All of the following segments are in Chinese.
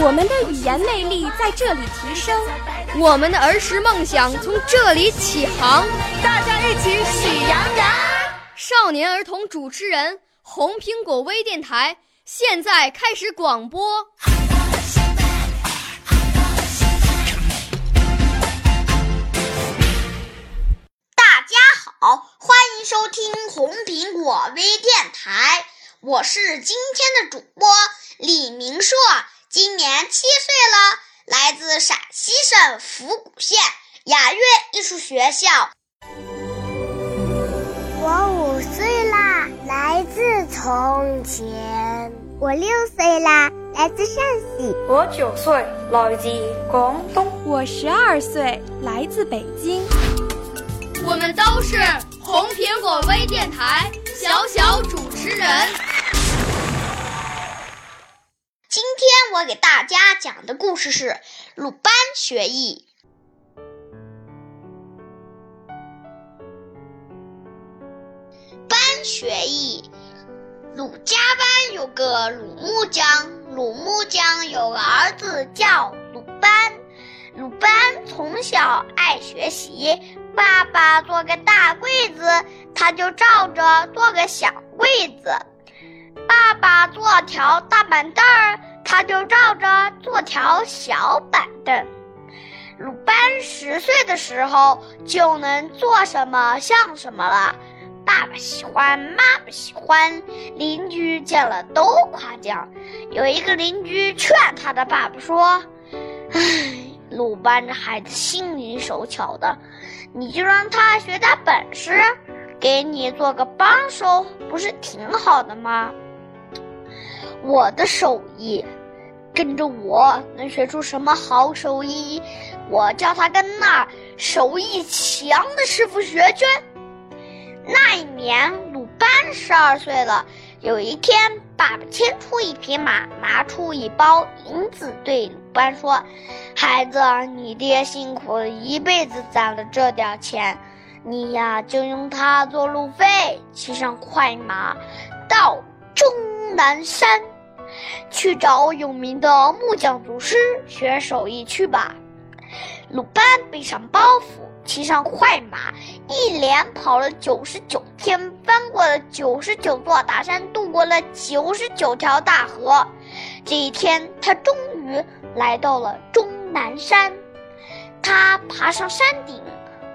我们的语言魅力在这里提升，我们的儿时梦想从这里起航。大家一起喜羊羊。少年儿童主持人，红苹果微电台现在开始广播。大家好，欢迎收听红苹果微电台，我是今天的主播李明硕，今年七岁了，来自陕西省府谷县雅乐艺术学校。我五岁啦，来自从前。我六岁啦，来自陕西。我九岁，来自广东。我十二岁，来自北京。我们都是红苹果微电台小小主持人。我给大家讲的故事是鲁班学艺。班学艺，鲁家班有个鲁木匠，鲁木匠有个儿子叫鲁班。鲁班从小爱学习。爸爸做个大柜子，他就照着做个小柜子；爸爸做条大板凳儿，他就照着做条小板凳。鲁班十岁的时候就能做什么像什么了，爸爸喜欢，妈妈喜欢，邻居见了都夸奖。有一个邻居劝他的爸爸说：“唉，鲁班这孩子心灵手巧的。”你就让他学点本事，给你做个帮手，不是挺好的吗？我的手艺，跟着我能学出什么好手艺？我叫他跟那手艺强的师傅学去。那一年，鲁班十二岁了。有一天，爸爸牵出一匹马，拿出一包银子，对鲁班说：“孩子，你爹辛苦了一辈子攒了这点钱，你呀就用它做路费，骑上快马，到终南山，去找有名的木匠祖师学手艺去吧。”鲁班背上包袱。骑上快马，一连跑了九十九天，翻过了九十九座大山，渡过了九十九条大河。这一天，他终于来到了终南山。他爬上山顶，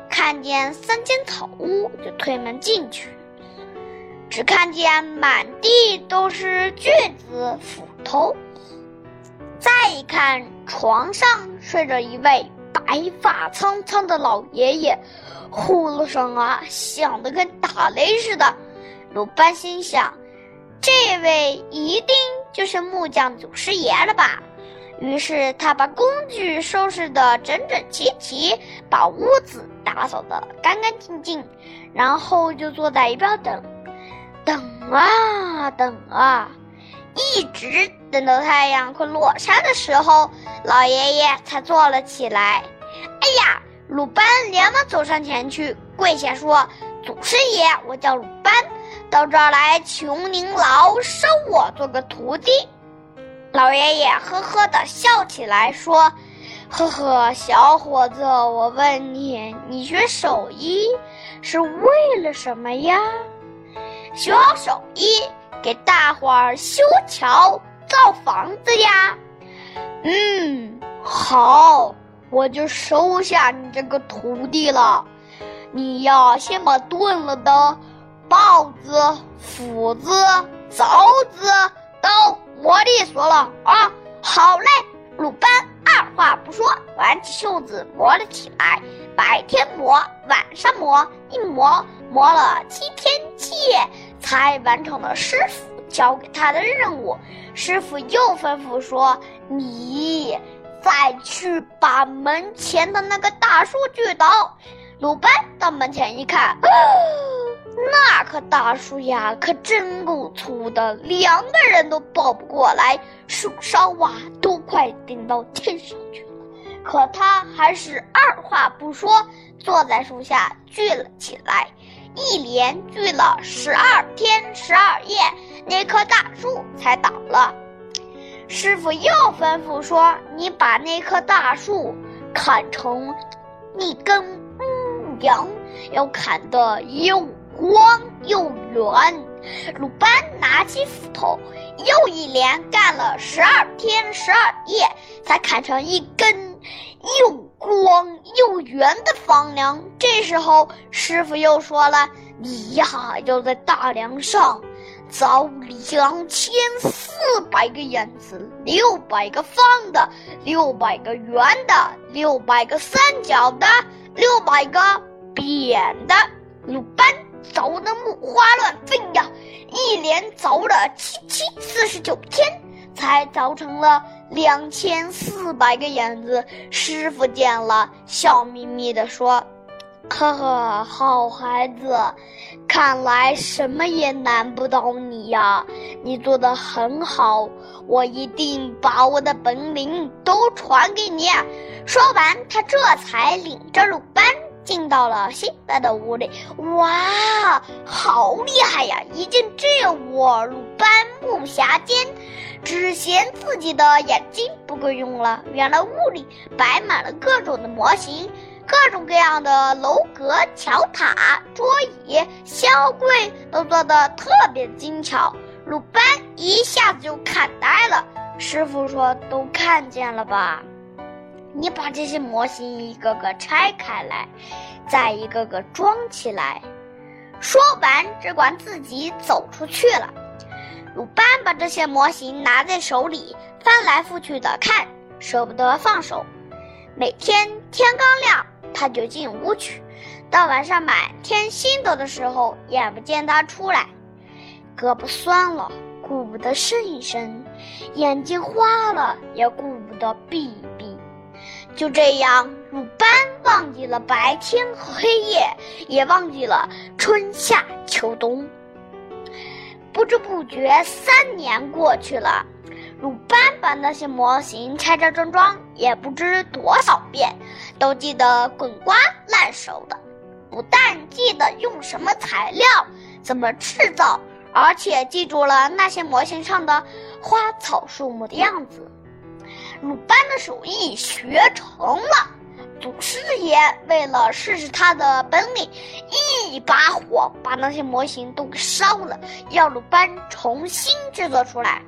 看见三间草屋，就推门进去。只看见满地都是锯子、斧头。再一看，床上睡着一位。白发苍苍的老爷爷，呼噜声啊响得跟打雷似的。鲁班心想，这位一定就是木匠祖师爷了吧？于是他把工具收拾得整整齐齐，把屋子打扫得干干净净，然后就坐在一边等，等啊等啊，一直等到太阳快落山的时候，老爷爷才坐了起来。哎呀！鲁班连忙走上前去，跪下说：“祖师爷，我叫鲁班，到这儿来求您劳收我做个徒弟。”老爷爷呵呵的笑起来，说：“呵呵，小伙子，我问你，你学手艺是为了什么呀？学好手艺，给大伙儿修桥、造房子呀？嗯，好。”我就收下你这个徒弟了，你呀，先把钝了的刨子、斧子、凿子都磨利索了啊！好嘞，鲁班二话不说，挽起袖子磨了起来。白天磨，晚上磨，一磨磨了七天七夜，才完成了师傅交给他的任务。师傅又吩咐说：“你再去把门前的那个大树锯倒。”鲁班到门前一看，那棵大树呀，可真够粗的，两个人都抱不过来，树梢啊都快顶到天上去了。可他还是二话不说，坐在树下锯了起来，一连锯了十二天十二夜，那棵大树才倒了。师傅又吩咐说：“你把那棵大树砍成一根木梁，要砍得又光又圆。”鲁班拿起斧头，又一连干了十二天十二夜，才砍成一根。又光又圆的房梁。这时候，师傅又说了：“你呀，要在大梁上凿两千四百个眼子，六百个方的，六百个圆的，六百个三角的，六百个扁的。”鲁班凿得木花乱飞呀，一连凿了七七四十九天，才凿成了。两千四百个眼子，师傅见了，笑眯眯地说：“呵呵，好孩子，看来什么也难不倒你呀！你做的很好，我一定把我的本领都传给你。”说完，他这才领着鲁班进到了新来的屋里。哇，好厉害呀！一见这我鲁班目暇间。只嫌自己的眼睛不够用了。原来屋里摆满了各种的模型，各种各样的楼阁、桥塔、桌椅、箱柜都做得特别精巧。鲁班一下子就看呆了。师傅说：“都看见了吧？你把这些模型一个个拆开来，再一个个装起来。”说完，只管自己走出去了。鲁班把这些模型拿在手里，翻来覆去的看，舍不得放手。每天天刚亮，他就进屋去；到晚上满天星斗的时候，眼不见他出来。胳膊酸了，顾不得伸一伸；眼睛花了，也顾不得闭一闭。就这样，鲁班忘记了白天和黑夜，也忘记了春夏秋冬。不知不觉，三年过去了。鲁班把那些模型拆拆装装，也不知多少遍，都记得滚瓜烂熟的。不但记得用什么材料、怎么制造，而且记住了那些模型上的花草树木的样子。鲁班的手艺学成了。祖师爷为了试试他的本领，一一把火把那些模型都给烧了，要鲁班重新制作出来。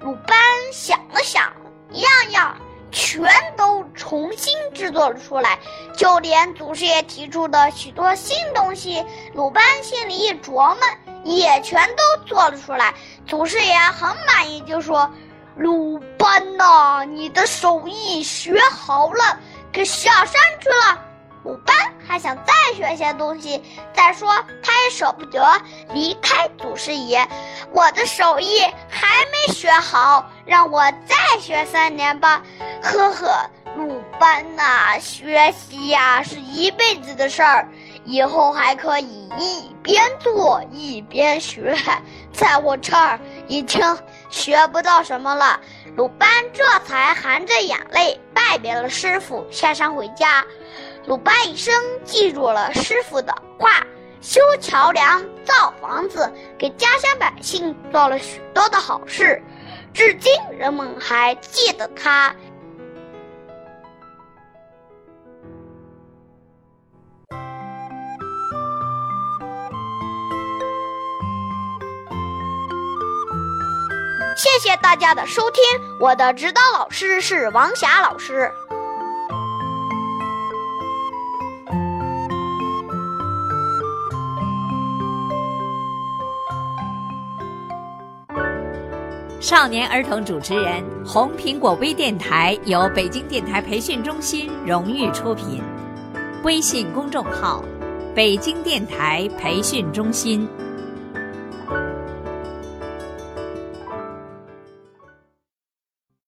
鲁班想了想，样样全都重新制作了出来，就连祖师爷提出的许多新东西，鲁班心里一琢磨，也全都做了出来。祖师爷很满意，就说：“鲁班呐，你的手艺学好了。”可下山去了。鲁班还想再学些东西，再说他也舍不得离开祖师爷。我的手艺还没学好，让我再学三年吧。呵呵，鲁班呐，学习呀是一辈子的事儿，以后还可以一边做一边学。在我这儿已经学不到什么了。鲁班这才含着眼泪拜别了师傅，下山回家。鲁班一生记住了师傅的话，修桥梁、造房子，给家乡百姓做了许多的好事，至今人们还记得他。谢谢大家的收听，我的指导老师是王霞老师。少年儿童主持人，红苹果微电台由北京电台培训中心荣誉出品，微信公众号：北京电台培训中心。